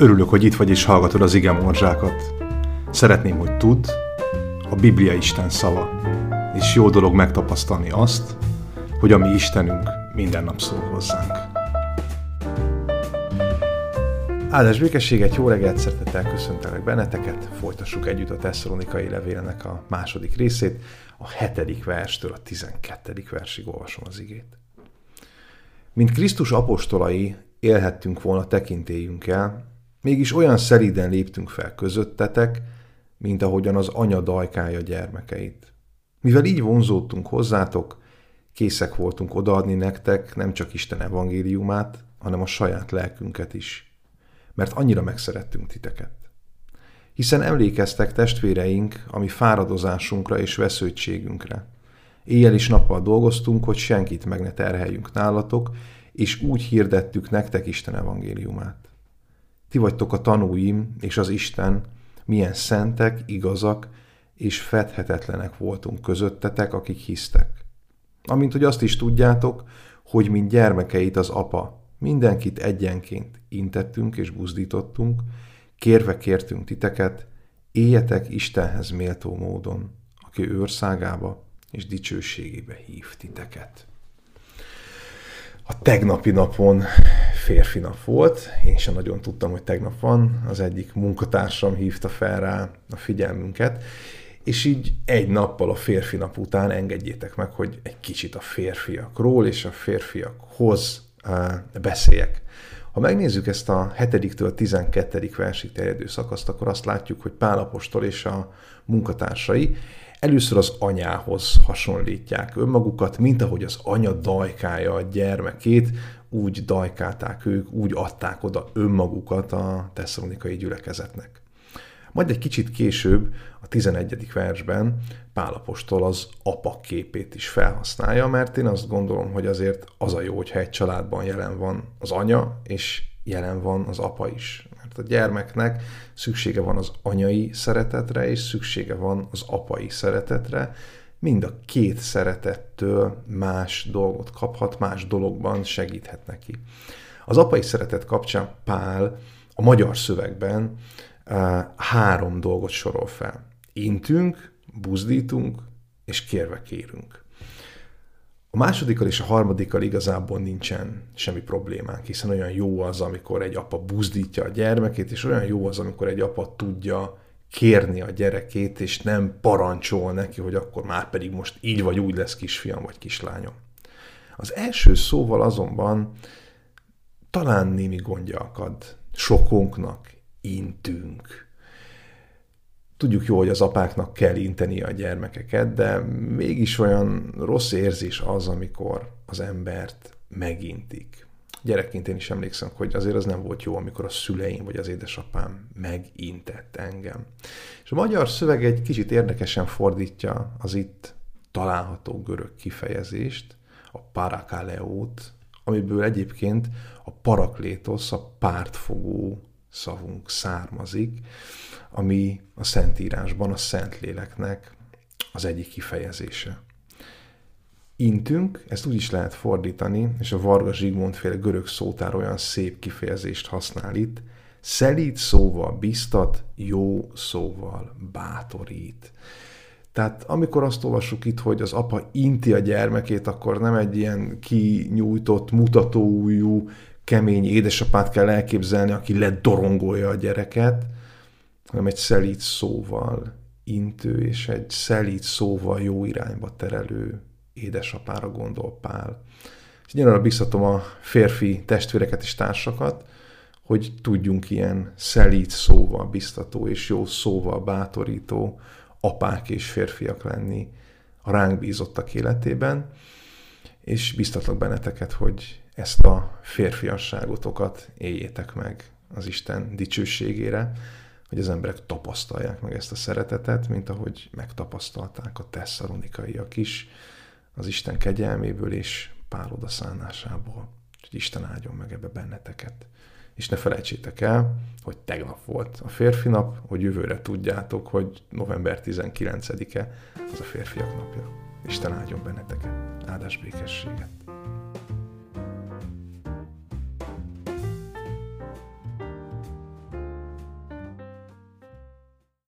Örülök, hogy itt vagy és hallgatod az igen morzsákat. Szeretném, hogy tudd, a Biblia Isten szava, és jó dolog megtapasztalni azt, hogy a mi Istenünk minden nap szól hozzánk. Áldás békességet, jó reggelt, szeretettel köszöntelek benneteket, folytassuk együtt a Tesszalonikai levélnek a második részét, a hetedik verstől a tizenkettedik versig olvasom az igét. Mint Krisztus apostolai élhettünk volna tekintélyünkkel, Mégis olyan szeriden léptünk fel közöttetek, mint ahogyan az anya dajkája gyermekeit. Mivel így vonzódtunk hozzátok, készek voltunk odaadni nektek nem csak Isten evangéliumát, hanem a saját lelkünket is. Mert annyira megszerettünk titeket. Hiszen emlékeztek testvéreink a mi fáradozásunkra és vesződtségünkre. Éjjel is nappal dolgoztunk, hogy senkit meg ne terheljünk nálatok, és úgy hirdettük nektek Isten evangéliumát. Ti vagytok a tanúim, és az Isten, milyen szentek, igazak és fedhetetlenek voltunk közöttetek, akik hisztek. Amint hogy azt is tudjátok, hogy mint gyermekeit az apa, mindenkit egyenként intettünk és buzdítottunk, kérve kértünk titeket, éljetek Istenhez méltó módon, aki őrszágába és dicsőségébe hív titeket. A tegnapi napon férfi nap volt, én sem nagyon tudtam, hogy tegnap van, az egyik munkatársam hívta fel rá a figyelmünket, és így egy nappal a férfi nap után engedjétek meg, hogy egy kicsit a férfiakról és a férfiakhoz beszéljek. Ha megnézzük ezt a 7-től 12. versig terjedő szakaszt, akkor azt látjuk, hogy Pálapostól és a munkatársai először az anyához hasonlítják önmagukat, mint ahogy az anya dajkája a gyermekét, úgy dajkálták ők, úgy adták oda önmagukat a tesszalonikai gyülekezetnek. Majd egy kicsit később, a 11. versben Pálapostól az apa képét is felhasználja, mert én azt gondolom, hogy azért az a jó, hogyha egy családban jelen van az anya, és jelen van az apa is. Mert a gyermeknek szüksége van az anyai szeretetre, és szüksége van az apai szeretetre, mind a két szeretettől más dolgot kaphat, más dologban segíthet neki. Az apai szeretet kapcsán Pál a magyar szövegben három dolgot sorol fel. Intünk, buzdítunk, és kérve kérünk. A másodikkal és a harmadikkal igazából nincsen semmi problémánk, hiszen olyan jó az, amikor egy apa buzdítja a gyermekét, és olyan jó az, amikor egy apa tudja kérni a gyerekét, és nem parancsol neki, hogy akkor már pedig most így vagy úgy lesz kisfiam vagy kislányom. Az első szóval azonban talán némi gondja akad sokunknak, intünk. Tudjuk jó, hogy az apáknak kell inteni a gyermekeket, de mégis olyan rossz érzés az, amikor az embert megintik gyerekként én is emlékszem, hogy azért az nem volt jó, amikor a szüleim vagy az édesapám megintett engem. És a magyar szöveg egy kicsit érdekesen fordítja az itt található görög kifejezést, a parakaleót, amiből egyébként a paraklétosz, a pártfogó szavunk származik, ami a Szentírásban a Szentléleknek az egyik kifejezése intünk, ezt úgy is lehet fordítani, és a Varga Zsigmond féle görög szótár olyan szép kifejezést használ itt, szelít szóval biztat, jó szóval bátorít. Tehát amikor azt olvassuk itt, hogy az apa inti a gyermekét, akkor nem egy ilyen kinyújtott, mutatóújú, kemény édesapát kell elképzelni, aki ledorongolja a gyereket, hanem egy szelít szóval intő, és egy szelít szóval jó irányba terelő édesapára gondol Pál. És arra biztatom a férfi testvéreket és társakat, hogy tudjunk ilyen szelít szóval biztató és jó szóval bátorító apák és férfiak lenni a ránk bízottak életében, és biztatlak benneteket, hogy ezt a férfiasságotokat éljétek meg az Isten dicsőségére, hogy az emberek tapasztalják meg ezt a szeretetet, mint ahogy megtapasztalták a tesszalonikaiak is, az Isten kegyelméből és pár odaszánásából. Hogy Isten áldjon meg ebbe benneteket. És ne felejtsétek el, hogy tegnap volt a férfi nap, hogy jövőre tudjátok, hogy november 19-e az a férfiak napja. Isten áldjon benneteket. Áldás békességet.